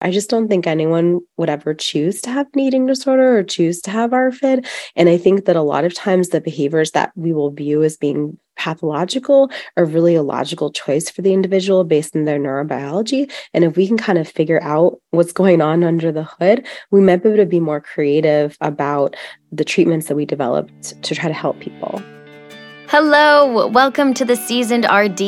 I just don't think anyone would ever choose to have an eating disorder or choose to have ARFID. And I think that a lot of times the behaviors that we will view as being pathological are really a logical choice for the individual based on their neurobiology. And if we can kind of figure out what's going on under the hood, we might be able to be more creative about the treatments that we developed to try to help people. Hello, welcome to the Seasoned RD,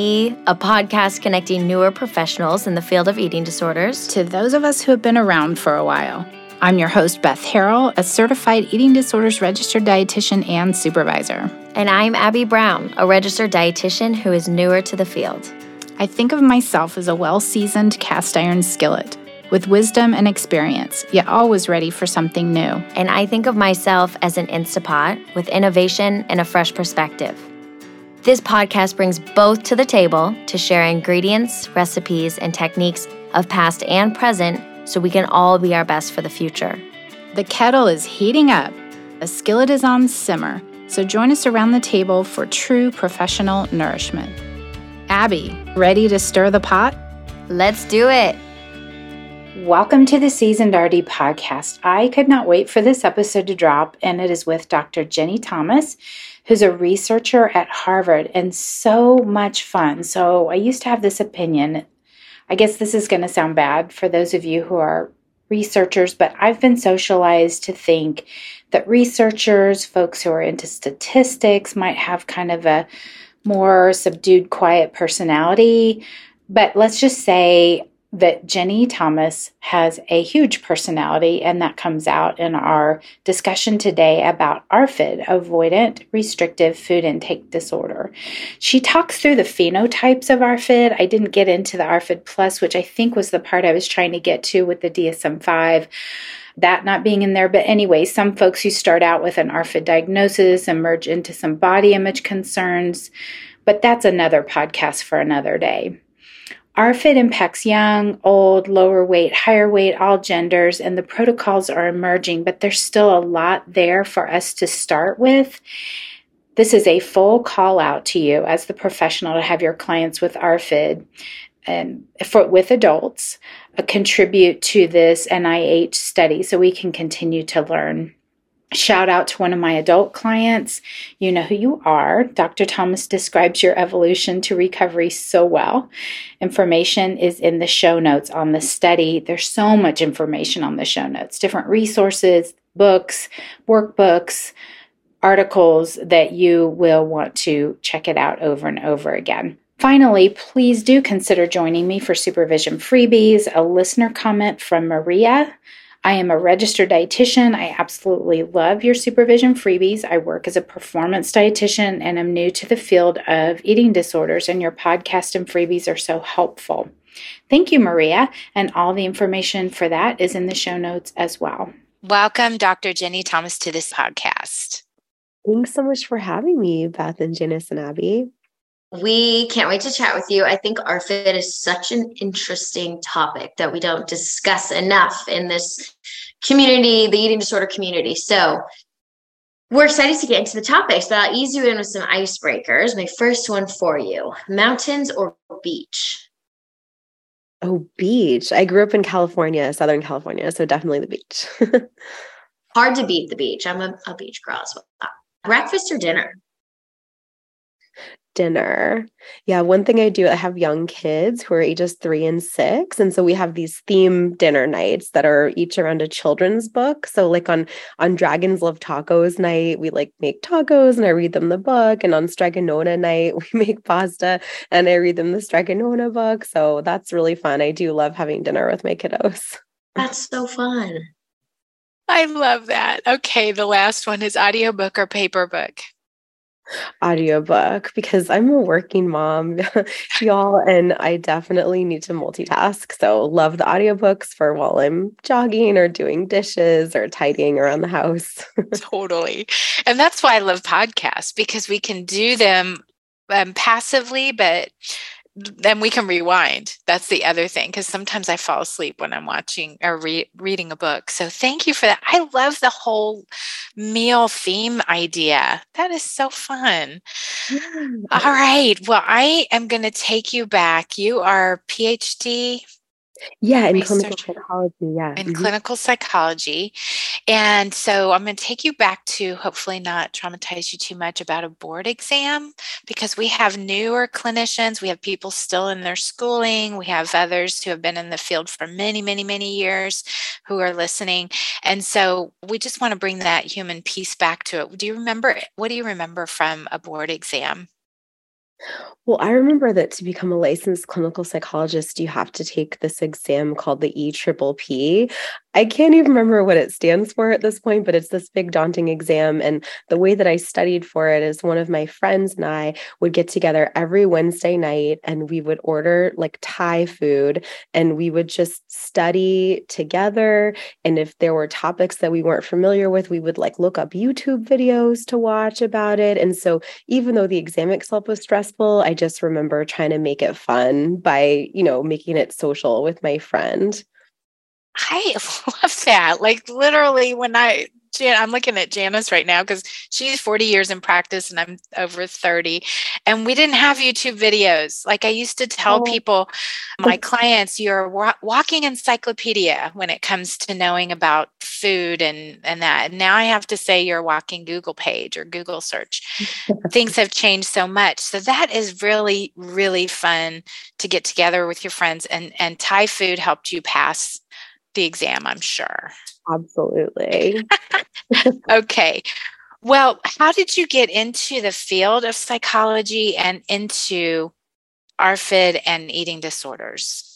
a podcast connecting newer professionals in the field of eating disorders to those of us who have been around for a while. I'm your host, Beth Harrell, a certified eating disorders registered dietitian and supervisor. And I'm Abby Brown, a registered dietitian who is newer to the field. I think of myself as a well seasoned cast iron skillet with wisdom and experience, yet always ready for something new. And I think of myself as an Instapot with innovation and a fresh perspective. This podcast brings both to the table to share ingredients, recipes, and techniques of past and present so we can all be our best for the future. The kettle is heating up, a skillet is on simmer, so join us around the table for true professional nourishment. Abby, ready to stir the pot? Let's do it. Welcome to the Seasoned RD podcast. I could not wait for this episode to drop, and it is with Dr. Jenny Thomas who's a researcher at Harvard and so much fun. So I used to have this opinion. I guess this is going to sound bad for those of you who are researchers, but I've been socialized to think that researchers, folks who are into statistics, might have kind of a more subdued, quiet personality. But let's just say that Jenny Thomas has a huge personality, and that comes out in our discussion today about ARFID, avoidant restrictive food intake disorder. She talks through the phenotypes of ARFID. I didn't get into the ARFID plus, which I think was the part I was trying to get to with the DSM 5 that not being in there. But anyway, some folks who start out with an ARFID diagnosis emerge into some body image concerns. But that's another podcast for another day. ARFID impacts young, old, lower weight, higher weight, all genders, and the protocols are emerging, but there's still a lot there for us to start with. This is a full call out to you as the professional to have your clients with ARFID and for with adults uh, contribute to this NIH study so we can continue to learn. Shout out to one of my adult clients. You know who you are. Dr. Thomas describes your evolution to recovery so well. Information is in the show notes on the study. There's so much information on the show notes, different resources, books, workbooks, articles that you will want to check it out over and over again. Finally, please do consider joining me for supervision freebies, a listener comment from Maria I am a registered dietitian. I absolutely love your supervision freebies. I work as a performance dietitian and I'm new to the field of eating disorders, and your podcast and freebies are so helpful. Thank you, Maria. And all the information for that is in the show notes as well. Welcome, Dr. Jenny Thomas, to this podcast. Thanks so much for having me, Beth and Janice and Abby. We can't wait to chat with you. I think ARFID is such an interesting topic that we don't discuss enough in this community, the eating disorder community. So we're excited to get into the topics, but I'll ease you in with some icebreakers. My first one for you mountains or beach? Oh, beach. I grew up in California, Southern California, so definitely the beach. Hard to beat the beach. I'm a, a beach girl as well. Breakfast or dinner? Dinner. Yeah, one thing I do, I have young kids who are ages three and six. And so we have these theme dinner nights that are each around a children's book. So like on on Dragons Love Tacos night, we like make tacos and I read them the book. And on Strega Nona night, we make pasta and I read them the Strega Nona book. So that's really fun. I do love having dinner with my kiddos. That's so fun. I love that. Okay, the last one is audiobook or paper book audiobook because I'm a working mom, y'all, and I definitely need to multitask. So, love the audiobooks for while I'm jogging or doing dishes or tidying around the house. totally. And that's why I love podcasts because we can do them um, passively, but then we can rewind. That's the other thing because sometimes I fall asleep when I'm watching or re- reading a book. So thank you for that. I love the whole meal theme idea. That is so fun. All right. Well, I am going to take you back. You are PhD Yeah, in clinical psychology. Yeah. In mm-hmm. clinical psychology. And so I'm going to take you back to hopefully not traumatize you too much about a board exam because we have newer clinicians, we have people still in their schooling, we have others who have been in the field for many, many, many years who are listening. And so we just want to bring that human piece back to it. Do you remember what do you remember from a board exam? Well, I remember that to become a licensed clinical psychologist, you have to take this exam called the E Triple P. I can't even remember what it stands for at this point, but it's this big daunting exam. And the way that I studied for it is one of my friends and I would get together every Wednesday night and we would order like Thai food and we would just study together. And if there were topics that we weren't familiar with, we would like look up YouTube videos to watch about it. And so even though the exam itself was stressful, I just remember trying to make it fun by, you know, making it social with my friend. I love that. Like literally when I Jan, I'm looking at Janice right now because she's 40 years in practice and I'm over 30. And we didn't have YouTube videos. Like I used to tell oh. people, my clients, you're a walking encyclopedia when it comes to knowing about food and, and that. And now I have to say you're a walking Google page or Google search. Things have changed so much. So that is really, really fun to get together with your friends. And, and Thai food helped you pass the exam, I'm sure. Absolutely. okay. Well, how did you get into the field of psychology and into ARFID and eating disorders?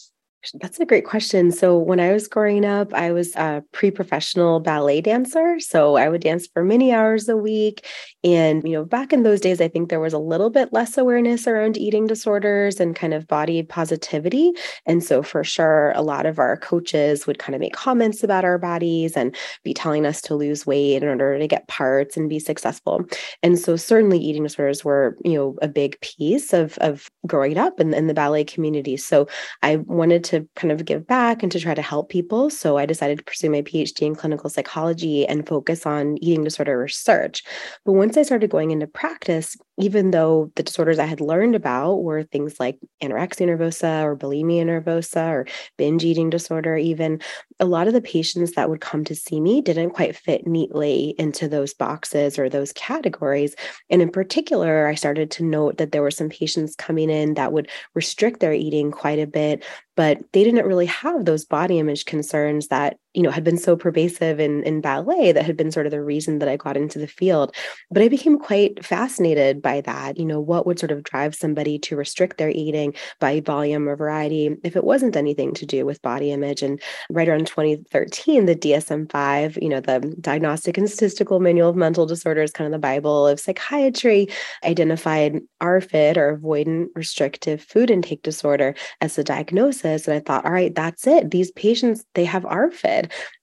That's a great question. So, when I was growing up, I was a pre professional ballet dancer. So, I would dance for many hours a week. And, you know, back in those days, I think there was a little bit less awareness around eating disorders and kind of body positivity. And so, for sure, a lot of our coaches would kind of make comments about our bodies and be telling us to lose weight in order to get parts and be successful. And so, certainly, eating disorders were, you know, a big piece of, of growing up in, in the ballet community. So, I wanted to to kind of give back and to try to help people. So I decided to pursue my PhD in clinical psychology and focus on eating disorder research. But once I started going into practice, even though the disorders I had learned about were things like anorexia nervosa or bulimia nervosa or binge eating disorder, even a lot of the patients that would come to see me didn't quite fit neatly into those boxes or those categories. And in particular, I started to note that there were some patients coming in that would restrict their eating quite a bit, but they didn't really have those body image concerns that you know had been so pervasive in in ballet that had been sort of the reason that I got into the field. But I became quite fascinated by that you know what would sort of drive somebody to restrict their eating by volume or variety if it wasn't anything to do with body image. And right around 2013 the DSM-5 you know the Diagnostic and Statistical Manual of Mental Disorders kind of the bible of psychiatry identified ARFID or avoidant restrictive food intake disorder as the diagnosis. And I thought all right that's it. These patients they have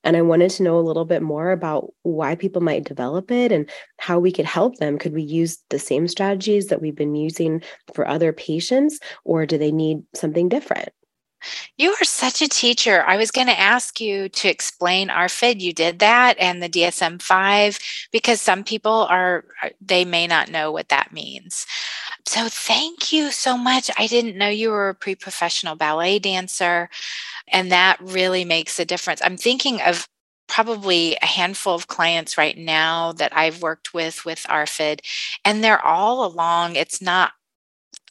And I wanted to know a little bit more about why people might develop it and how we could help them. Could we use the same strategies that we've been using for other patients, or do they need something different? You are such a teacher. I was going to ask you to explain ARFID. You did that and the DSM 5 because some people are, they may not know what that means. So thank you so much. I didn't know you were a pre professional ballet dancer. And that really makes a difference. I'm thinking of probably a handful of clients right now that I've worked with with ARFID, and they're all along. It's not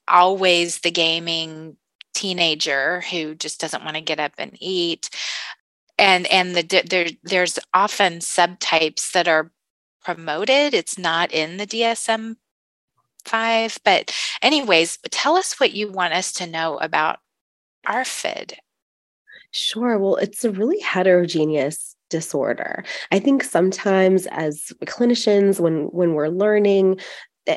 always the gaming teenager who just doesn't want to get up and eat and and the there there's often subtypes that are promoted it's not in the dsm 5 but anyways tell us what you want us to know about arfid Sure. Well, it's a really heterogeneous disorder. I think sometimes as clinicians when when we're learning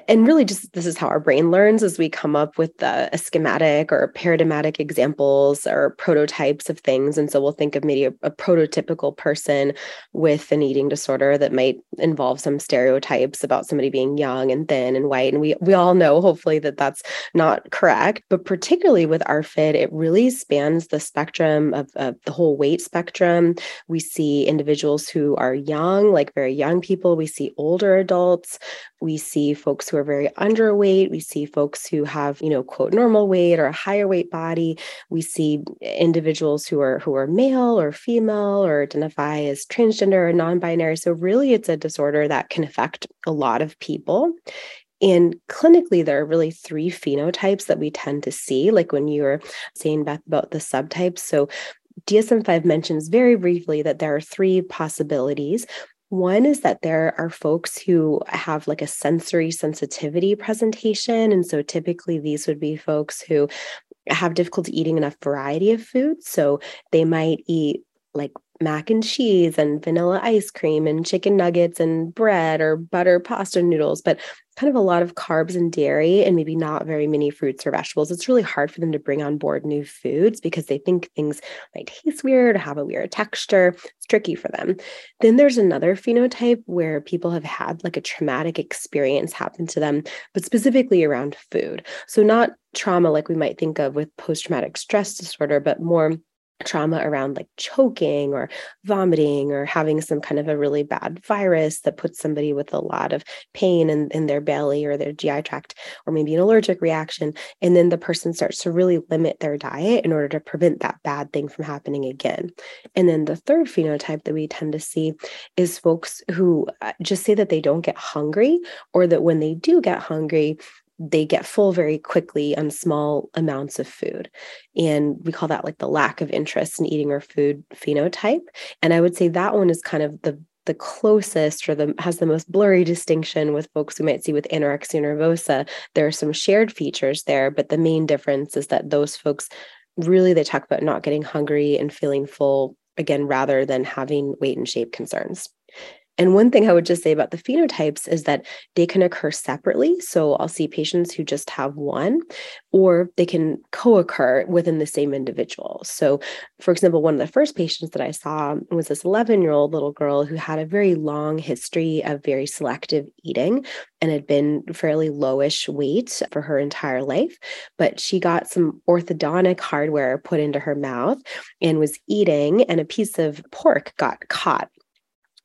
and really just this is how our brain learns as we come up with a, a schematic or paradigmatic examples or prototypes of things. And so we'll think of maybe a, a, prototypical person with an eating disorder that might involve some stereotypes about somebody being young and thin and white. And we we all know hopefully that that's not correct. But particularly with ARFID it really spans the spectrum of, of the whole weight spectrum. We see individuals who are young like very young people. We see older adults We see folks who are very underweight. We see folks who have, you know, quote, normal weight or a higher weight body. We see individuals who are who are male or female or identify as transgender or non-binary. So really it's a disorder that can affect a lot of people. And clinically, there are really three phenotypes that we tend to see, like when you were saying, Beth, about the subtypes. So DSM 5 mentions very briefly that there are three possibilities. One is that there are folks who have like a sensory sensitivity presentation. And so typically these would be folks who have difficulty eating enough variety of food. So they might eat like mac and cheese and vanilla ice cream and chicken nuggets and bread or butter pasta noodles, but kind of a lot of carbs and dairy and maybe not very many fruits or vegetables. It's really hard for them to bring on board new foods because they think things might taste weird or have a weird texture. It's tricky for them. Then there's another phenotype where people have had like a traumatic experience happen to them, but specifically around food. So not trauma like we might think of with post traumatic stress disorder, but more trauma around like choking or vomiting or having some kind of a really bad virus that puts somebody with a lot of pain in, in their belly or their GI tract, or maybe an allergic reaction. And then the person starts to really limit their diet in order to prevent that bad thing from happening again. And then the third phenotype that we tend to see is folks who uh, just say that they don't get hungry or that when they do get hungry, they get full very quickly on small amounts of food. And we call that like the lack of interest in eating or food phenotype. And I would say that one is kind of the the closest or the has the most blurry distinction with folks we might see with anorexia nervosa. There are some shared features there, but the main difference is that those folks really they talk about not getting hungry and feeling full again rather than having weight and shape concerns. And one thing I would just say about the phenotypes is that they can occur separately. So I'll see patients who just have one, or they can co occur within the same individual. So, for example, one of the first patients that I saw was this 11 year old little girl who had a very long history of very selective eating and had been fairly lowish weight for her entire life. But she got some orthodontic hardware put into her mouth and was eating, and a piece of pork got caught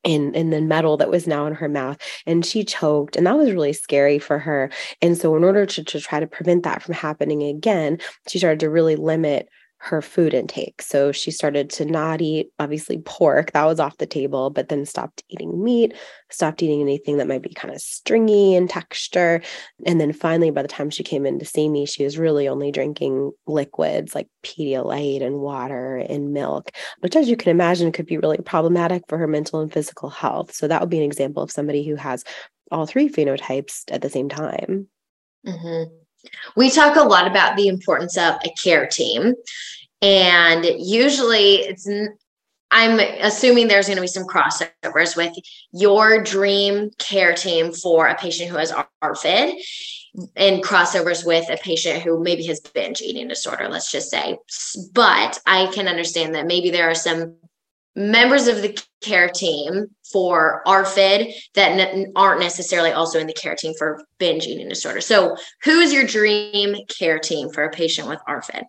in in the metal that was now in her mouth and she choked and that was really scary for her. And so in order to, to try to prevent that from happening again she started to really limit her food intake. So she started to not eat, obviously, pork, that was off the table, but then stopped eating meat, stopped eating anything that might be kind of stringy in texture. And then finally, by the time she came in to see me, she was really only drinking liquids like Pedialyte and water and milk, which, as you can imagine, could be really problematic for her mental and physical health. So that would be an example of somebody who has all three phenotypes at the same time. Mm-hmm. We talk a lot about the importance of a care team. And usually it's, I'm assuming there's going to be some crossovers with your dream care team for a patient who has ARFID and crossovers with a patient who maybe has binge eating disorder, let's just say. But I can understand that maybe there are some members of the care team for ARFID that n- aren't necessarily also in the care team for binge eating disorder. So, who is your dream care team for a patient with ARFID?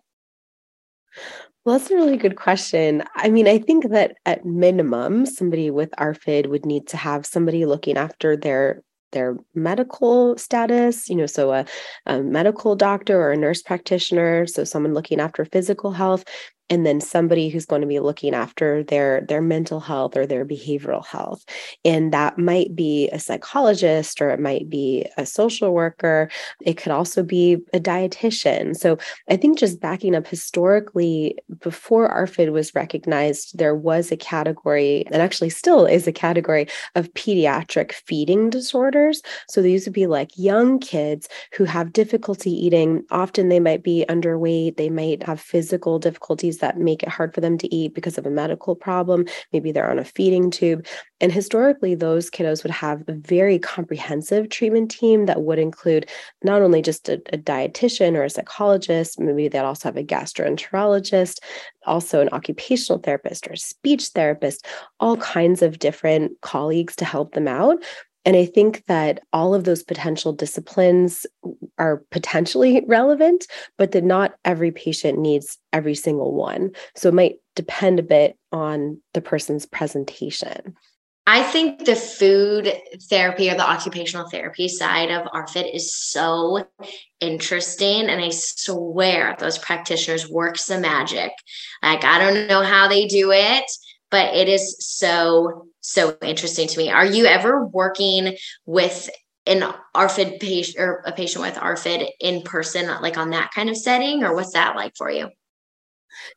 Well, that's a really good question. I mean, I think that at minimum, somebody with ARFID would need to have somebody looking after their their medical status, you know, so a, a, medical doctor or a nurse practitioner, so someone looking after physical health, and then somebody who's going to be looking after their their mental health or their behavioral health. And that might be a psychologist or it might be a social worker. It could also be a dietitian. So i think just backing up historically before arfid was recognized there was a category and actually still is a category of pediatric feeding disorders. So these would be like young kids who have difficulty eating. Often they might be underweight. They might have physical difficulties that make it hard for them to eat because of a medical problem. Maybe they're on a feeding tube. And historically, those kiddos would have a very comprehensive treatment team that would include not only just a, a dietitian or a psychologist, maybe they'd also have a gastroenterologist, also an occupational therapist or a speech therapist, all kinds of different colleagues to help them out. And I think that all of those potential disciplines are potentially relevant, but that not every patient needs every single one. So it might depend a bit on the person's presentation. I think the food therapy or the occupational therapy side of ARFID is so interesting. And I swear those practitioners work some magic. Like, I don't know how they do it, but it is so, so interesting to me. Are you ever working with an ARFID patient or a patient with ARFID in person, like on that kind of setting, or what's that like for you?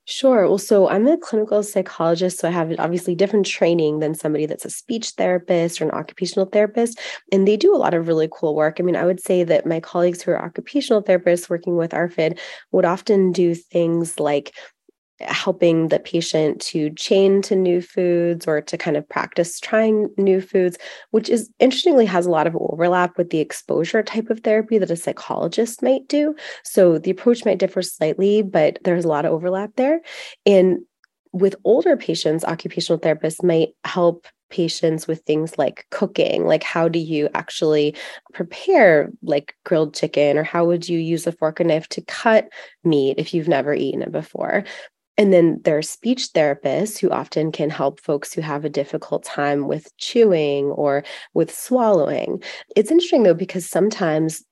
Sure. Well, so I'm a clinical psychologist, so I have obviously different training than somebody that's a speech therapist or an occupational therapist. And they do a lot of really cool work. I mean, I would say that my colleagues who are occupational therapists working with ARFID would often do things like helping the patient to chain to new foods or to kind of practice trying new foods, which is interestingly has a lot of overlap with the exposure type of therapy that a psychologist might do. So the approach might differ slightly, but there's a lot of overlap there. And with older patients, occupational therapists might help patients with things like cooking like how do you actually prepare like grilled chicken or how would you use a fork and knife to cut meat if you've never eaten it before and then there are speech therapists who often can help folks who have a difficult time with chewing or with swallowing. It's interesting though, because sometimes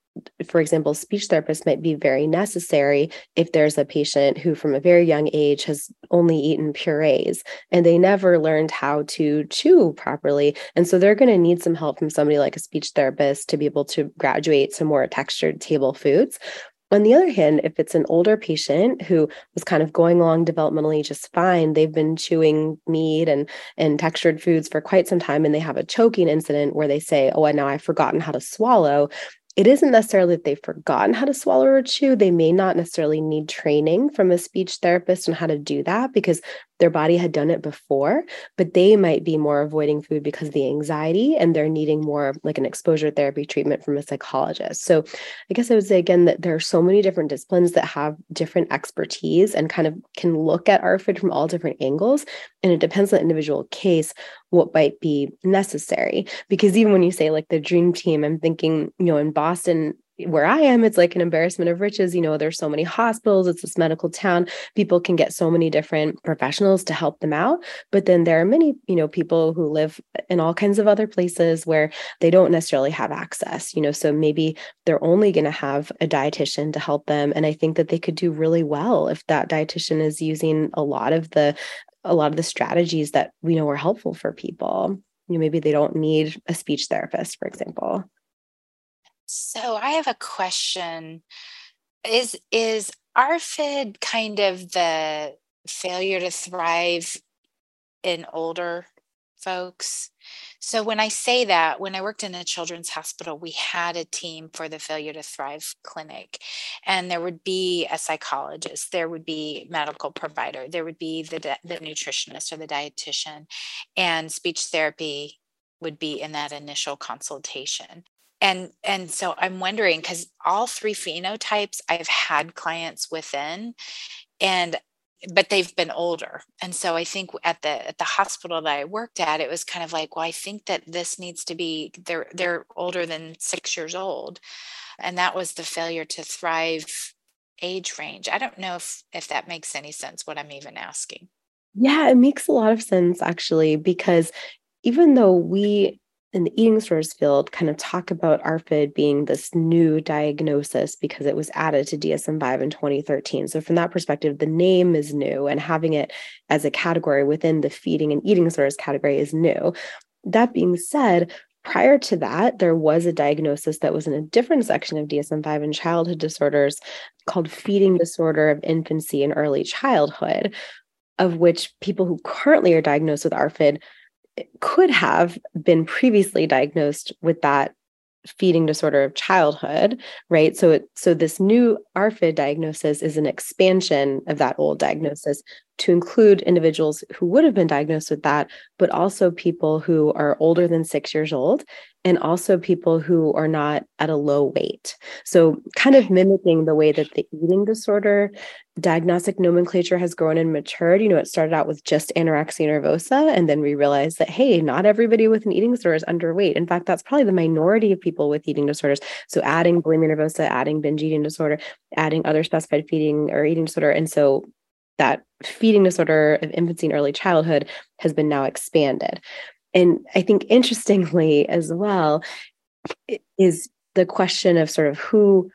for example, speech therapists might be very necessary if there's a patient who, from a very young age, has only eaten purees and they never learned how to chew properly. And so they're going to need some help from somebody like a speech therapist to be able to graduate to more textured table foods. On the other hand, if it's an older patient who was kind of going along developmentally just fine, they've been chewing meat and and textured foods for quite some time and they have a choking incident where they say, "Oh, now I've forgotten how to swallow." it isn't necessarily that they've forgotten how to swallow or chew. They may not necessarily need training from a speech therapist on how to do that because their body had done it before, but they might be more avoiding food because of the anxiety and they're needing more like an exposure therapy treatment from a psychologist. So I guess I would say again that there are so many different disciplines that have different expertise and kind of can look at ARFID from all different angles. And it depends on the individual case what might be necessary. Because even when you say like the dream team, I'm thinking, you know, in Boston, where I am, it's like an embarrassment of riches. You know, there's so many hospitals, it's this medical town. People can get so many different professionals to help them out. But then there are many, you know, people who live in all kinds of other places where they don't necessarily have access, you know, so maybe they're only going to have a dietitian to help them. And I think that they could do really well if that dietitian is using a lot of the a lot of the strategies that we know are helpful for people. You know, maybe they don't need a speech therapist, for example. So I have a question. Is is ARFID kind of the failure to thrive in older folks? So when I say that, when I worked in a children's hospital, we had a team for the Failure to Thrive clinic, and there would be a psychologist, there would be medical provider, there would be the the nutritionist or the dietitian, and speech therapy would be in that initial consultation and and so i'm wondering because all three phenotypes i've had clients within and but they've been older. And so i think at the at the hospital that i worked at it was kind of like well i think that this needs to be they're they're older than six years old. And that was the failure to thrive age range. I don't know if if that makes any sense what i'm even asking. Yeah it makes a lot of sense actually because even though we in the eating disorders field kind of talk about ARFID being this new diagnosis because it was added to DSM 5 in 2013. So, from that perspective, the name is new and having it as a category within the feeding and eating disorders category is new. That being said, prior to that, there was a diagnosis that was in a different section of DSM 5 in childhood disorders called feeding disorder of infancy and early childhood, of which people who currently are diagnosed with ARFID could have been previously diagnosed with that feeding disorder of childhood right? So it, so this new ARFID diagnosis is an expansion of that old diagnosis to include individuals who would have been diagnosed with that but also people who are older than 6 years old and also people who are not at a low weight. So, kind of mimicking the way that the eating disorder diagnostic nomenclature has grown and matured. You know, it started out with just anorexia nervosa, and then we realized that, hey, not everybody with an eating disorder is underweight. In fact, that's probably the minority of people with eating disorders. So, adding bulimia nervosa, adding binge eating disorder, adding other specified feeding or eating disorder. And so, that feeding disorder of infancy and early childhood has been now expanded And I think interestingly as well is the question of sort of who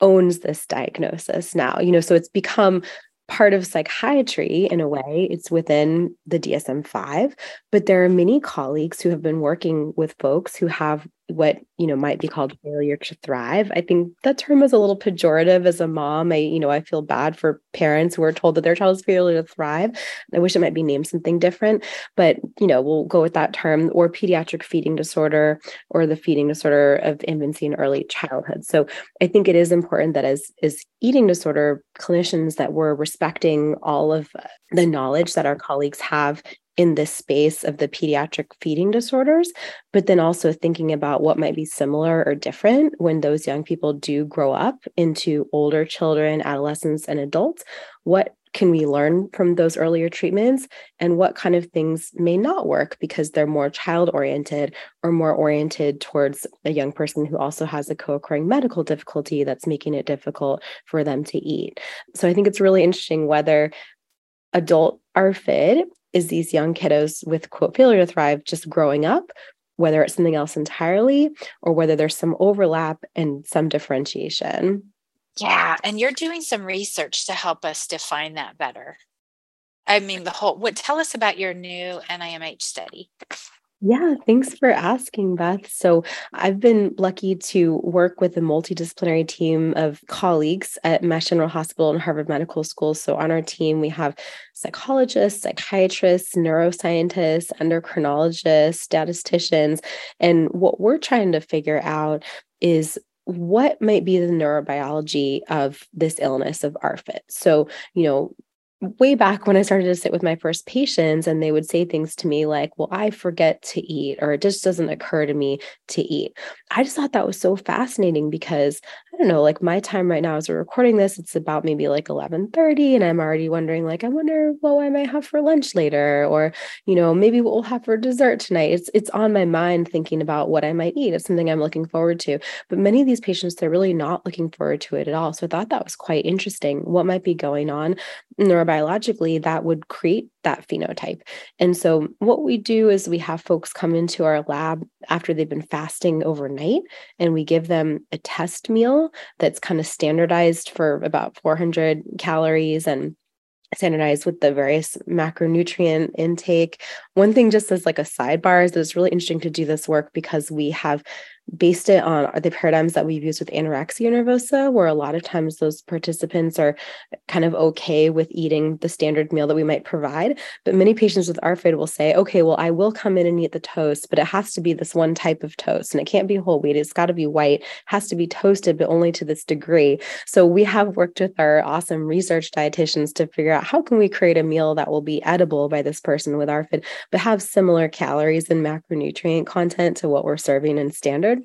owns this diagnosis now. You know, so it's become part of psychiatry in a way. It's within the DSM 5, but there are many colleagues who have been working with folks who have what you know might be called failure to thrive. I think that term is a little pejorative as a mom. I you know i feel bad for parents who are told that their child is failure to thrive. I wish it might be named something different but you know we'll go with that term or pediatric feeding disorder or the feeding disorder of infancy and early childhood. So i think it is important that as as eating disorder clinicians that we're respecting all of the knowledge that our colleagues have in this space of the pediatric feeding disorders, but then also thinking about what might be similar or different when those young people do grow up into older children, adolescents, and adults. What can we learn from those earlier treatments and what kind of things may not work because they're more child oriented or more oriented towards a young person who also has a co-occurring medical difficulty that's making it difficult for them to eat so i think it's really interesting whether adult ARFID is these young kiddos with quote failure to thrive just growing up, whether it's something else entirely or whether there's some overlap and some differentiation. Yeah, and you're doing some research to help us define that better. I mean, the whole what tell us about your new NIMH study. Yeah, thanks for asking, Beth. So, I've been lucky to work with a multidisciplinary team of colleagues at Mass General Hospital and Harvard Medical School. So, on our team, we have psychologists, psychiatrists, neuroscientists, endocrinologists, statisticians. And what we're trying to figure out is what might be the neurobiology of this illness of ARFID. So, you know, way back when I started to sit with my first patients, and they would say things to me like, Well, I forget to eat, or it just doesn't occur to me to eat. I just thought that was so fascinating because I don't know, like my time right now as we're recording this, it's about maybe like 11:30, and I'm already wondering, like, I wonder what I might have for lunch later, or you know, maybe what we'll have for dessert tonight. It's it's on my mind thinking about what I might eat. It's something I'm looking forward to. But many of these patients, they're really not looking forward to it at all. So I thought that was quite interesting. What might be going on? Neurobiologically that would create that phenotype. And so, what we do is we have folks come into our lab after they've been fasting overnight, and we give them a test meal that's kind of standardized for about 400 calories and standardized with the various macronutrient intake. One thing, just as like a sidebar, is that it's really interesting to do this work because we have based it on the paradigms that we've used with anorexia nervosa, where a lot of times those participants are kind of okay with eating the standard meal that we might provide. But many patients with ARFID will say, okay, well, I will come in and eat the toast, but it has to be this one type of toast and it can't be whole wheat. It's got to be white, has to be toasted, but only to this degree. So we have worked with our awesome research dietitians to figure out how can we create a meal that will be edible by this person with ARFID, but have similar calories and macronutrient content to what we're serving in standard.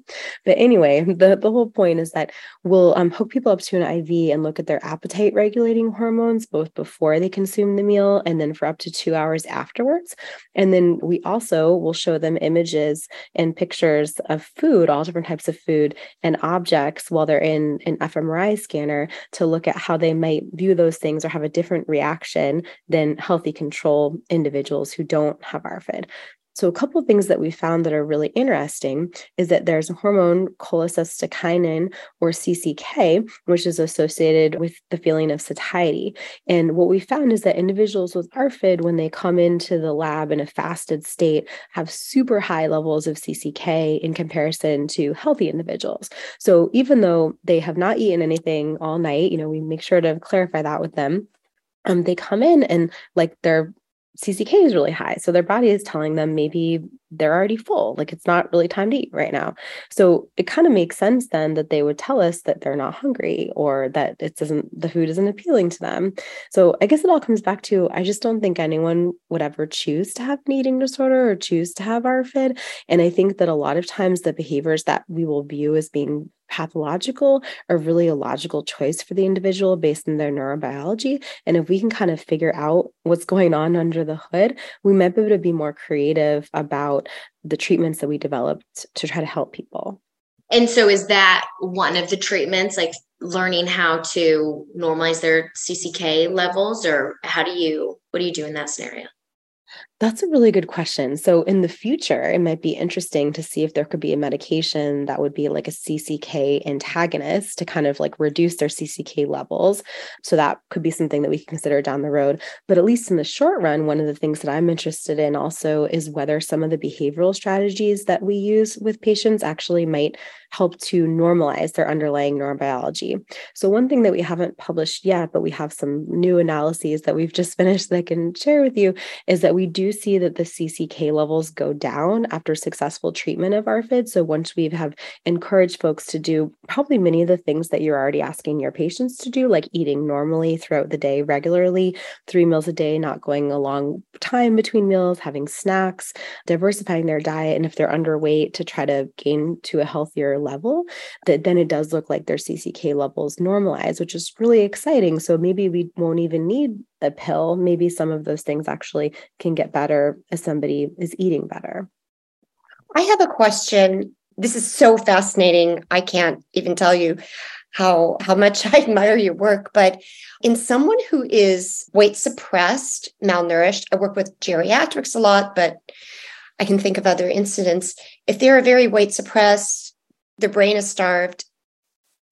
But anyway, the, the whole point is that we'll um, hook people up to an IV and look at their appetite regulating hormones both before they consume the meal and then for up to two hours afterwards. And then we also will show them images and pictures of food, all different types of food and objects while they're in an fMRI scanner to look at how they might view those things or have a different reaction than healthy control individuals who don't have ARFID. So, a couple of things that we found that are really interesting is that there's a hormone cholecystokinin or CCK, which is associated with the feeling of satiety. And what we found is that individuals with ARFID, when they come into the lab in a fasted state, have super high levels of CCK in comparison to healthy individuals. So, even though they have not eaten anything all night, you know, we make sure to clarify that with them. Um, they come in and like they're CCK is really high. So their body is telling them maybe they're already full, like it's not really time to eat right now. So it kind of makes sense then that they would tell us that they're not hungry or that it doesn't, the food isn't appealing to them. So I guess it all comes back to I just don't think anyone would ever choose to have an eating disorder or choose to have ARFID. And I think that a lot of times the behaviors that we will view as being pathological or really a logical choice for the individual based on their neurobiology. And if we can kind of figure out what's going on under the hood, we might be able to be more creative about the treatments that we developed to try to help people. And so, is that one of the treatments, like learning how to normalize their CCK levels, or how do you, what do you do in that scenario? That's a really good question. So, in the future, it might be interesting to see if there could be a medication that would be like a CCK antagonist to kind of like reduce their CCK levels. So, that could be something that we can consider down the road. But at least in the short run, one of the things that I'm interested in also is whether some of the behavioral strategies that we use with patients actually might help to normalize their underlying neurobiology. So, one thing that we haven't published yet, but we have some new analyses that we've just finished that I can share with you, is that we do see that the CCK levels go down after successful treatment of ARFID. So, once we have encouraged folks to do probably many of the things that you're already asking your patients to do, like eating normally throughout the day regularly, three meals a day, not going a long time between meals, having snacks, diversifying their diet. And if they're underweight, to try to gain to a healthier level, that then it does look like their CCK levels normalize, which is really exciting. So maybe we won't even need pill. Maybe some of those things actually can get better as somebody is eating better. I have a question. This is so fascinating. I can't even tell you how how much I admire your work, but in someone who is weight suppressed, malnourished, I work with geriatrics a lot, but I can think of other incidents. If they're very weight suppressed, the brain is starved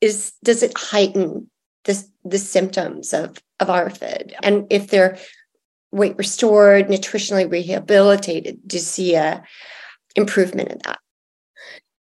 is does it heighten the, the symptoms of of ARFID and if they're weight restored nutritionally rehabilitated do you see a improvement in that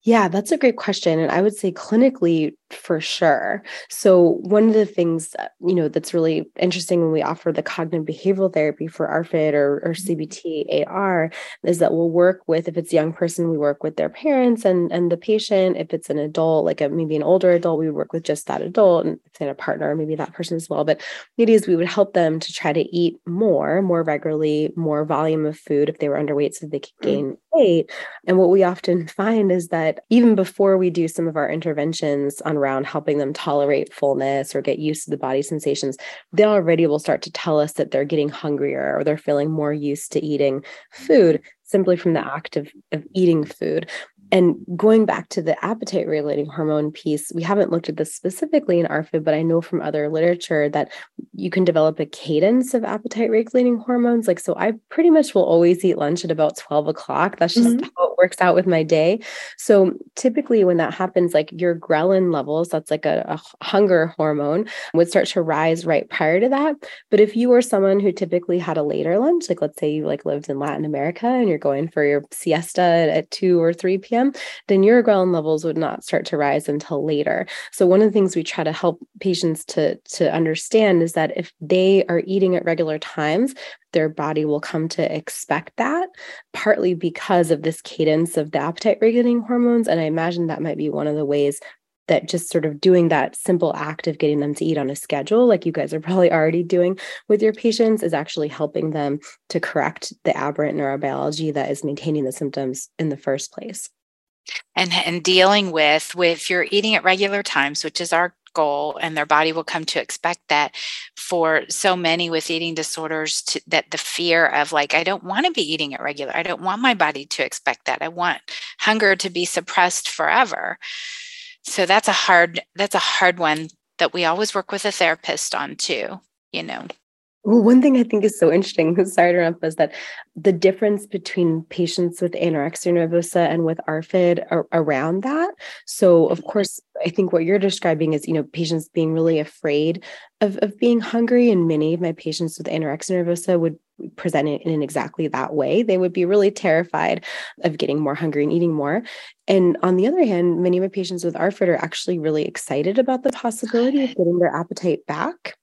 yeah, that's a great question. And I would say clinically for sure. So one of the things, that, you know, that's really interesting when we offer the cognitive behavioral therapy for ARFID or, or mm-hmm. CBT AR is that we'll work with, if it's a young person, we work with their parents and, and the patient. If it's an adult, like a, maybe an older adult, we would work with just that adult and if they had a partner, maybe that person as well. But it is, we would help them to try to eat more, more regularly, more volume of food if they were underweight so they could mm. gain weight. And what we often find is that even before we do some of our interventions on around helping them tolerate fullness or get used to the body sensations, they already will start to tell us that they're getting hungrier or they're feeling more used to eating food simply from the act of, of eating food. And going back to the appetite regulating hormone piece, we haven't looked at this specifically in ARFID, but I know from other literature that you can develop a cadence of appetite regulating hormones. Like, so I pretty much will always eat lunch at about 12 o'clock. That's just mm-hmm. how works out with my day. So typically, when that happens, like your ghrelin levels, that's like a, a hunger hormone, would start to rise right prior to that. But if you were someone who typically had a later lunch, like let's say you like lived in Latin America and you're going for your siesta at 2 or 3 p.m p.m., then your ghrelin levels would not start to rise until later. So one of the things we try to help patients to, to understand is that if they are eating at regular times, their body will come to expect that, partly because of this cadence of the appetite regulating hormones. And I imagine that might be one of the ways that just sort of doing that simple act of getting them to eat on a schedule, like you guys are probably already doing with your patients, is actually helping them to correct the aberrant neurobiology that is maintaining the symptoms in the first place and and dealing with with you're eating at regular times which is our goal and their body will come to expect that for so many with eating disorders to, that the fear of like i don't want to be eating it regular. I don't want my body to expect that. I want hunger to be suppressed forever. So that's a hard that's a hard one that we always work with a therapist on too you know well, one thing I think is so interesting, sorry to interrupt, is that the difference between patients with anorexia nervosa and with ARFID are around that. So, of mm-hmm. course, I think what you're describing is, you know, patients being really afraid of, of being hungry. And many of my patients with anorexia nervosa would present it in exactly that way. They would be really terrified of getting more hungry and eating more. And on the other hand, many of my patients with ARFID are actually really excited about the possibility of getting their appetite back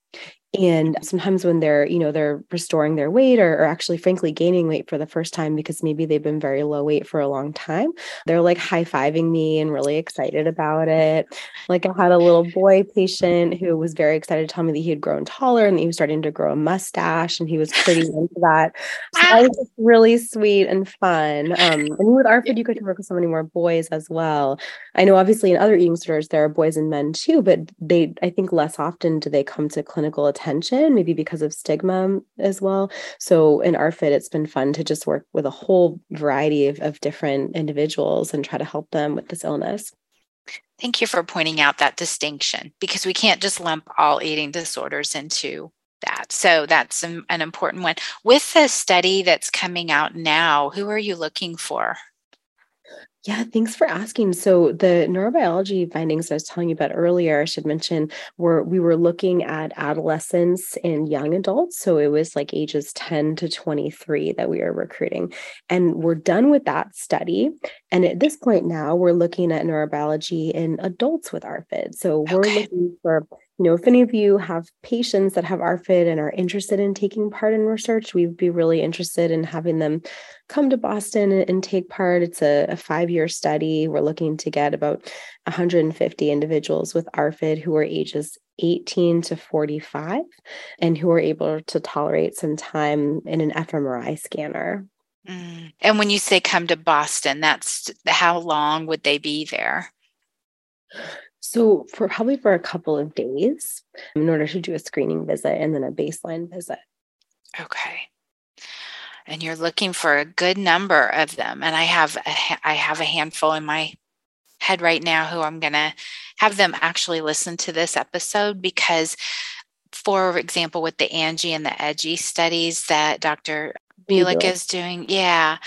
and sometimes when they're you know they're restoring their weight or, or, actually frankly gaining weight for the first time because maybe they've been very low weight for a long time they're like high-fiving me and really excited about it. Like i had a little boy patient who was very excited to tell me that he had grown taller and he was starting to grow a mustache and he was pretty into that. So that was really sweet and fun um, and with ARFID you could work with so many more boys as well. I know obviously in other eating disorders there are boys and men too but they i think less often do they come to clinical attention attention, maybe because of stigma um, as well. So in ARFID, it's been fun to just work with a whole variety of, of different individuals and try to help them with this illness. Thank you for pointing out that distinction because we can't just lump all eating disorders into that. So that's an, an important one. With the study that's coming out now, who are you looking for? Yeah, thanks for asking. So the neurobiology findings I was telling you about earlier, I should mention, were we were looking at adolescents and young adults. So it was like ages 10 to 23 that we were recruiting. And we're done with that study. And at this point now, we're looking at neurobiology in adults with ARFID. So we're okay. looking for you know, if any of you have patients that have ARFID and are interested in taking part in research, we'd be really interested in having them come to Boston and, take part. It's a, a five year study. We're looking to get about 150 individuals with ARFID who are ages 18 to 45 and who are able to tolerate some time in an fMRI scanner. Mm. And when you say come to Boston, that's how long would they be there? So for probably for a couple of days in order to do a screening visit and then a baseline visit. Okay. And you're looking for a good number of them and I have a, I have a handful in my head right now who I'm going to have them actually listen to this episode because for example with the ANGI and the EDGI studies that Dr. Bulik is doing, yeah,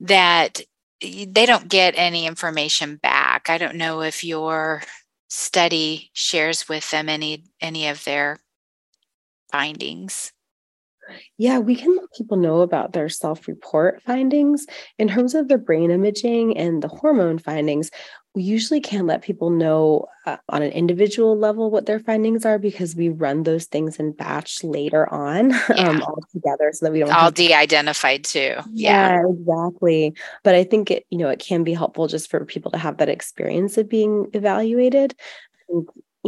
that they don't get any information back. I don't know if you're study shares with them any any of their findings yeah, we can let people know about their self report findings. In terms of the brain imaging and the hormone findings, we usually can't let people know uh, on an individual level what their findings are because we run those things in batch later on um, yeah. um, all together so that we don't all de-identified too yeah. yeah exactly but i think it you know it can be helpful just for people to have that experience of being evaluated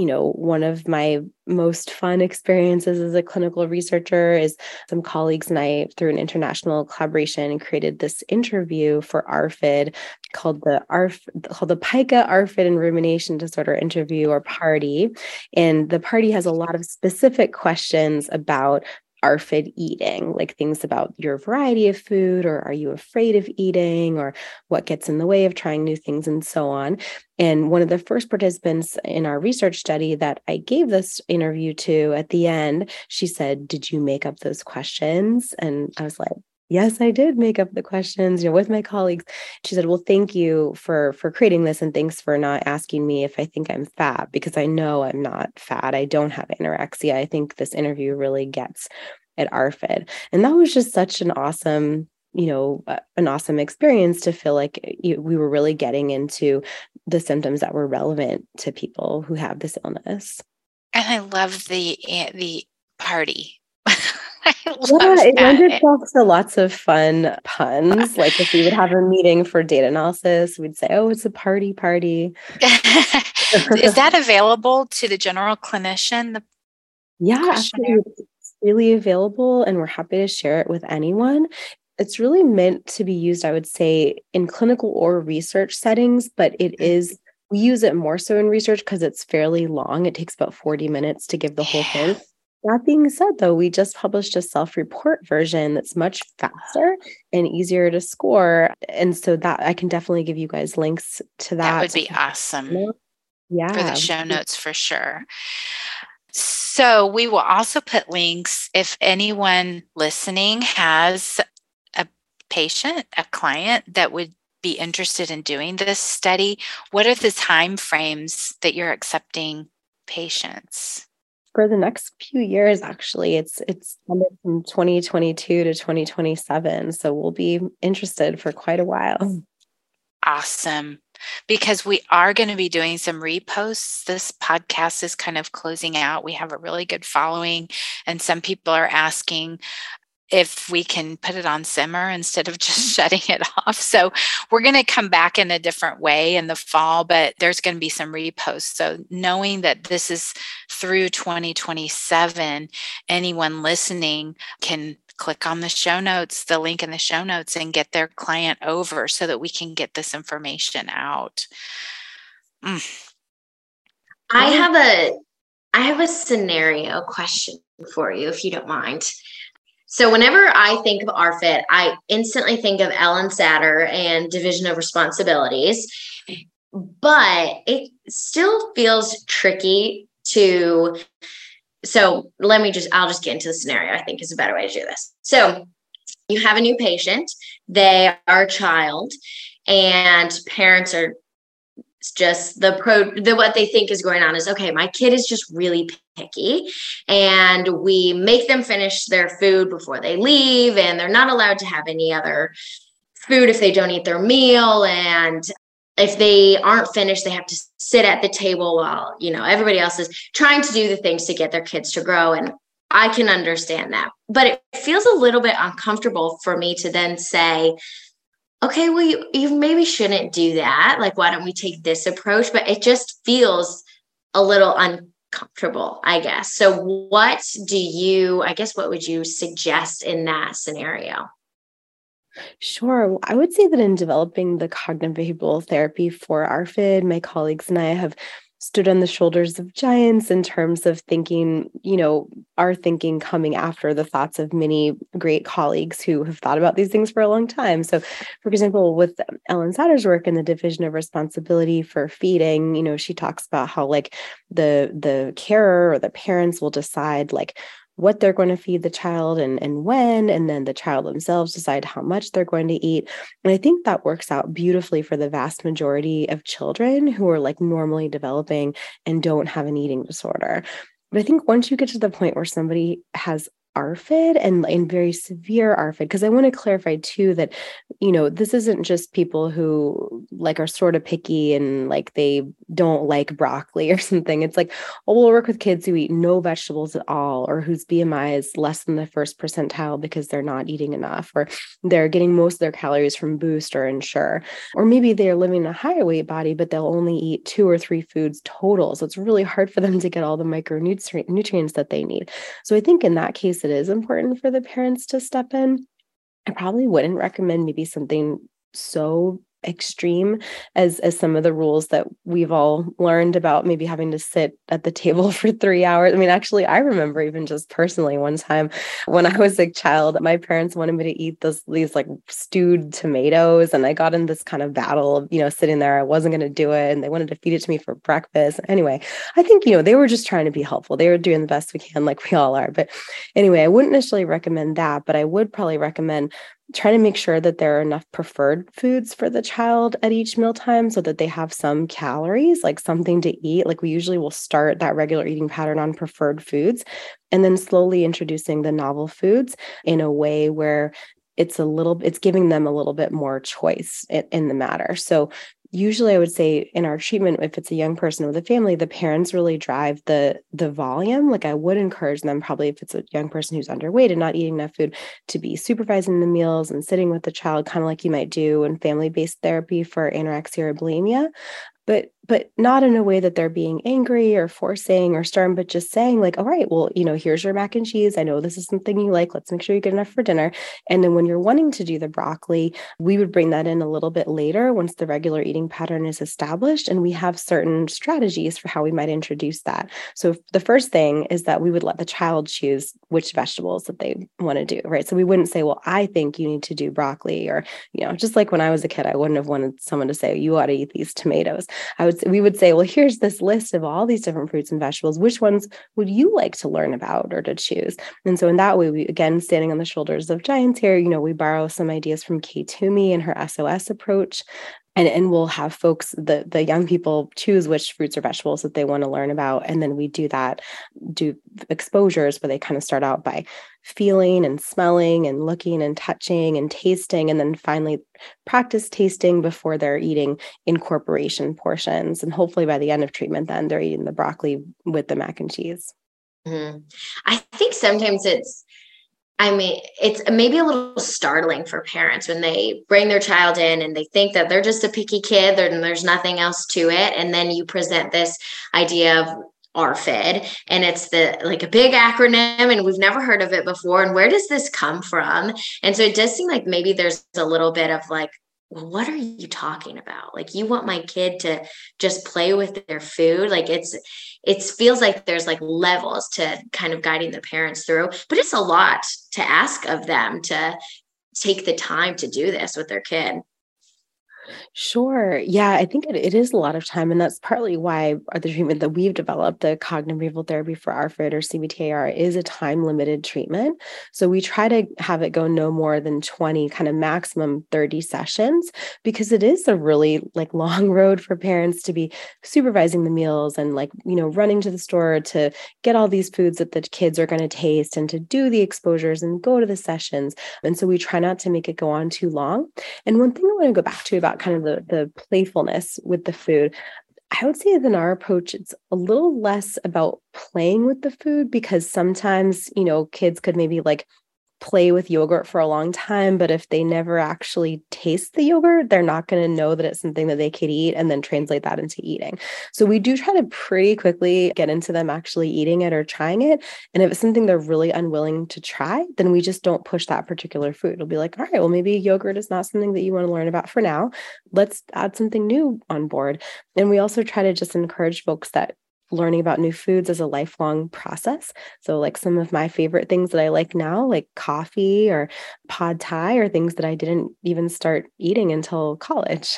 you know, one of my most fun experiences as a clinical researcher is some colleagues and I, through an international collaboration, created this interview for ARFID called the ARF called the PICA ARFID and rumination disorder interview or PARDI. And the PARDI has a lot of specific questions about ARFID eating, like things about your variety of food, or are you afraid of eating, or what gets in the way of trying new things, and so on. And one of the first participants in our research study that I gave this interview to at the end, she said, Did you make up those questions? And I was like, yes i did make up the questions you know with my colleagues. She said well thank you for for creating this and thanks for not asking me if i think i'm fat because i know i'm not fat. I don't have anorexia. I think this interview really gets at ARFID and that was just such an awesome you know uh, an awesome experience to feel like you, we were really getting into the symptoms that were relevant to people who have this illness. And i love the eh, the PARDI yeah, it lends itself to lots of fun puns. Like if we would have a meeting for data analysis, we'd say, "Oh, it's a party party." Is that available to the general clinician? The yeah, actually, it's really available, and we're happy to share it with anyone. It's really meant to be used, I would say, in clinical or research settings, but it mm-hmm. we use it more so in research because it's fairly long. It takes about 40 minutes to give the whole thing. That being said, though, we just published a self report version that's much faster and easier to score. And so that I can definitely give you guys links to that. That would be awesome. Yeah. For the show notes for sure. So we will also put links if anyone listening has a patient, a client that would be interested in doing this study. What are the time frames that you're accepting patients? For the next few years actually it's it's from 2022 to 2027 so we'll be interested for quite a while. Awesome. Because we are going to be doing some reposts. This podcast is kind of closing out. We have a really good following and some people are asking if we can put it on simmer instead of just shutting it off. So we're going to come back in a different way in the fall, but there's going to be some reposts. So knowing that this is through 2027, anyone listening can click on the show notes, the link in the show notes, and get their client over so that we can get this information out. Mm. I have a I have a scenario question for you if you don't mind. So whenever I think of ARFID, I instantly think of Ellen Satter and division of responsibilities. But it still feels tricky to so let me just i'll just get into the scenario i think is a better way to do this so you have a new patient they are a child and parents are just the pro the what they think is going on is okay my kid is just really picky and we make them finish their food before they leave and they're not allowed to have any other food if they don't eat their meal. And if they aren't finished they have to sit at the table while you know everybody else is trying to do the things to get their kids to grow. And i can understand that. But it feels a little bit uncomfortable for me to then say okay well you, you maybe shouldn't do that. Like why don't we take this approach? But it just feels a little uncomfortable i guess. So what do you i guess what would you suggest in that scenario? Sure. I would say that in developing the cognitive behavioral therapy for ARFID, my colleagues and I have stood on the shoulders of giants in terms of thinking, you know, our thinking coming after the thoughts of many great colleagues who have thought about these things for a long time. So, for example, with Ellen Satter's work in the division of responsibility for feeding, you know, she talks about how like the the carer or the parents will decide like what they're going to feed the child and, and when, and then the child themselves decide how much they're going to eat. And I think that works out beautifully for the vast majority of children who are like normally developing and don't have an eating disorder. But I think once you get to the point where somebody has ARFID and, in very severe ARFID, because I want to clarify too that, you know, this isn't just people who like are sort of picky and like they don't like broccoli or something. It's like, oh, we'll work with kids who eat no vegetables at all or whose BMI is less than the first percentile because they're not eating enough or they're getting most of their calories from Boost or Ensure. Or maybe they're living in a higher weight body, but they'll only eat two or three foods total. So it's really hard for them to get all the micronutrients that they need. So I think in that case, it is important for the parents to step in. I probably wouldn't recommend maybe something so extreme as as some of the rules that we've all learned about maybe having to sit at the table for 3 hours. I mean actually I remember even just personally one time when I was a child my parents wanted me to eat this these like stewed tomatoes and I got in this kind of battle of you know sitting there I wasn't going to do it and they wanted to feed it to me for breakfast. Anyway, I think you know they were just trying to be helpful. They were doing the best we can like we all are. But anyway, I wouldn't necessarily recommend that, but I would probably recommend try to make sure that there are enough preferred foods for the child at each mealtime so that they have some calories, like something to eat. Like we usually will start that regular eating pattern on preferred foods and then slowly introducing the novel foods in a way where it's a little it's giving them a little bit more choice in, in the matter so usually i would say in our treatment if it's a young person with a family the parents really drive the the volume. Like i would encourage them probably if it's a young person who's underweight and not eating enough food to be supervising the meals and sitting with the child kind of like you might do in family-based therapy for anorexia or bulimia. But but not in a way that they're being angry or forcing or stern, but just saying, like, all right, well, you know, here's your mac and cheese. I know this is something you like. Let's make sure you get enough for dinner. And then when you're wanting to do the broccoli, we would bring that in a little bit later once the regular eating pattern is established. And we have certain strategies for how we might introduce that. So the first thing is that we would let the child choose which vegetables that they want to do, right? So we wouldn't say, well, I think you need to do broccoli, or, you know, just like when I was a kid, I wouldn't have wanted someone to say, you ought to eat these tomatoes. I would we would say, well, here's this list of all these different fruits and vegetables. Which ones would you like to learn about or to choose? And so in that way, we again standing on the shoulders of giants here, you know, we borrow some ideas from Kay Toomey and her SOS approach and and we'll have folks the the young people choose which fruits or vegetables that they want to learn about and then we do that do exposures where they kind of start out by feeling and smelling and looking and touching and tasting and then finally practice tasting before they're eating incorporation portions and hopefully by the end of treatment then they're eating the broccoli with the mac and cheese mm-hmm. i think sometimes it's I mean, it's maybe a little startling for parents when they bring their child in and they think that they're just a picky kid and there's nothing else to it. And then you present this idea of ARFID and it's the like a big acronym and we've never heard of it before. And where does this come from? And so it does seem like maybe there's a little bit of like, what are you talking about? Like you want my kid to just play with their food? Like it's it feels like there's like levels to kind of guiding the parents through, but it's a lot to ask of them to take the time to do this with their kid. Sure. Yeah, I think it, it is a lot of time. And that's partly why the treatment that we've developed, the cognitive behavioral therapy for ARFID or CBT-AR, is a time limited treatment. So we try to have it go no more than 20, kind of maximum 30 sessions, because it is a really like long road for parents to be supervising the meals and like, you know, running to the store to get all these foods that the kids are going to taste and to do the exposures and go to the sessions. And so we try not to make it go on too long. And one thing I want to go back to about kind of the, the playfulness with the food. I would say in our approach, it's a little less about playing with the food because sometimes, you know, kids could maybe like play with yogurt for a long time, but if they never actually taste the yogurt, they're not going to know that it's something that they could eat and then translate that into eating. So we do try to pretty quickly get into them actually eating it or trying it. And if it's something they're really unwilling to try, then we just don't push that particular food. It'll be like, all right, well, maybe yogurt is not something that you want to learn about for now. Let's add something new on board. And we also try to just encourage folks that learning about new foods is a lifelong process. So, like some of my favorite things that I like now, like coffee or pad thai, or things that I didn't even start eating until college.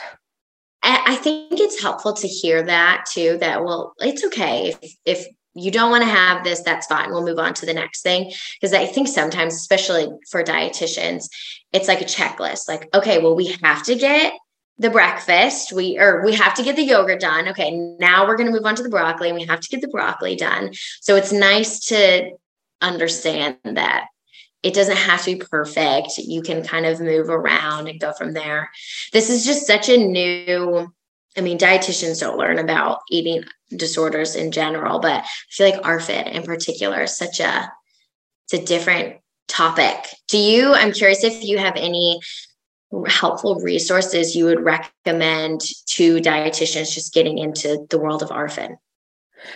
I think it's helpful to hear that too. That well, it's okay if if you don't want to have this, that's fine. We'll move on to the next thing. Because I think sometimes, especially for dietitians, it's like a checklist. Like, okay, well, we have to get the breakfast. We or we have to get the yogurt done. Okay now we're going to move on to the broccoli and we have to get the broccoli done. So it's nice to understand that it doesn't have to be perfect. You can kind of move around and go from there. This is just such a new i mean dietitians don't learn about eating disorders in general but i feel like ARFID in particular is such a it's a different topic. Do you i'm curious if you have any helpful resources you would recommend to dietitians just getting into the world of ARFID?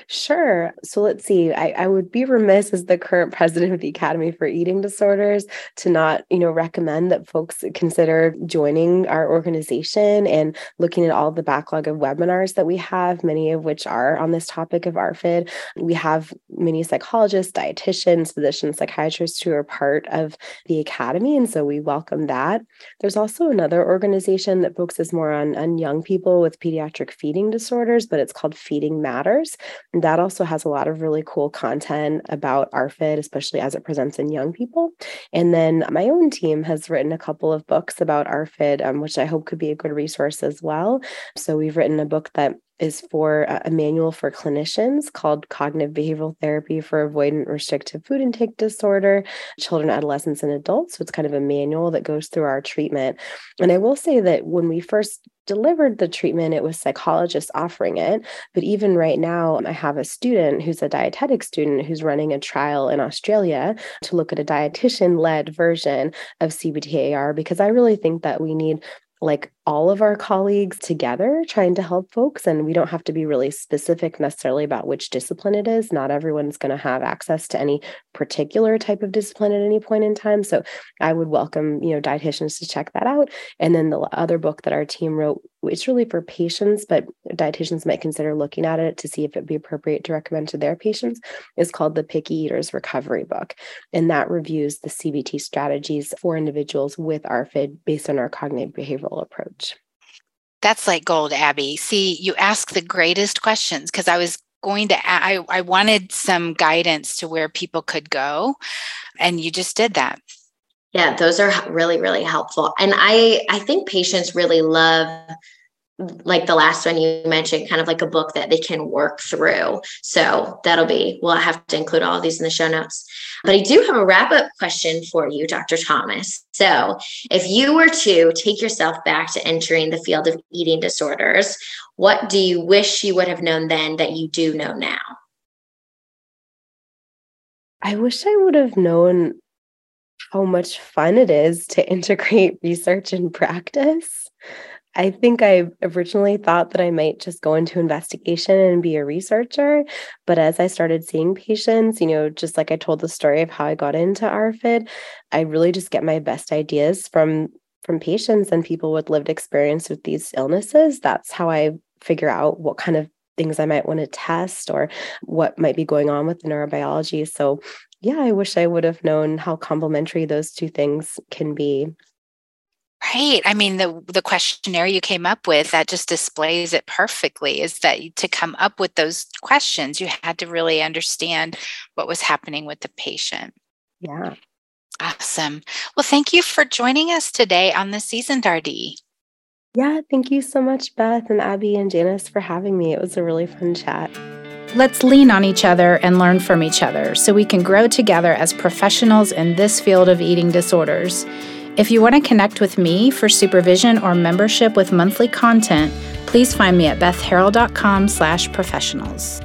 Sure. So let's see. I, I would be remiss as the current president of the Academy for Eating Disorders to not, you know, recommend that folks consider joining our organization and looking at all the backlog of webinars that we have, many of which are on this topic of ARFID. We have many psychologists, dietitians, physicians, psychiatrists who are part of the Academy. And so we welcome that. There's also another organization that focuses more on, on young people with pediatric feeding disorders, but it's called Feeding Matters. And that also has a lot of really cool content about ARFID, especially as it presents in young people. And then my own team has written a couple of books about ARFID, um, which I hope could be a good resource as well. So we've written a book that is for a manual for clinicians called Cognitive Behavioral Therapy for Avoidant Restrictive Food Intake Disorder, Children, Adolescents, and Adults. So it's kind of a manual that goes through our treatment. And I will say that when we first delivered the treatment, it was psychologists offering it. But even right now, I have a student who's a dietetic student who's running a trial in Australia to look at a dietitian led version of CBT-AR because I really think that we need like all of our colleagues together trying to help folks. And we don't have to be really specific necessarily about which discipline it is. Not everyone's going to have access to any particular type of discipline at any point in time. So I would welcome, you know, dietitians to check that out. And then the other book that our team wrote, it's really for patients, but dietitians might consider looking at it to see if it'd be appropriate to recommend to their patients, is called the Picky Eaters Recovery Book. And that reviews the CBT strategies for individuals with ARFID based on our cognitive behavioral approach. That's like gold, Abby. See, you ask the greatest questions because I was going to, I, I wanted some guidance to where people could go, and you just did that. Yeah, those are really, really helpful. And I, I think patients really love like the last one you mentioned, kind of like a book that they can work through. So that'll be, we'll have to include all of these in the show notes. But I do have a wrap up question for you, Dr. Thomas. So if you were to take yourself back to entering the field of eating disorders, what do you wish you would have known then that you do know now? I wish I would have known how much fun it is to integrate research and practice. I think I originally thought that I might just go into investigation and be a researcher. But as I started seeing patients, you know, just like I told the story of how I got into ARFID, I really just get my best ideas from from patients and people with lived experience with these illnesses. That's how I figure out what kind of things I might want to test or what might be going on with the neurobiology. So yeah, I wish I would have known how complementary those two things can be. Right. I mean, the the questionnaire you came up with that just displays it perfectly. Is that to come up with those questions, you had to really understand what was happening with the patient. Yeah. Awesome. Well, thank you for joining us today on the Seasoned RD. Yeah, thank you so much, Beth and Abby and Janice, for having me. It was a really fun chat. Let's lean on each other and learn from each other so we can grow together as professionals in this field of eating disorders. If you want to connect with me for supervision or membership with monthly content, please find me at bethharrell.com slash professionals.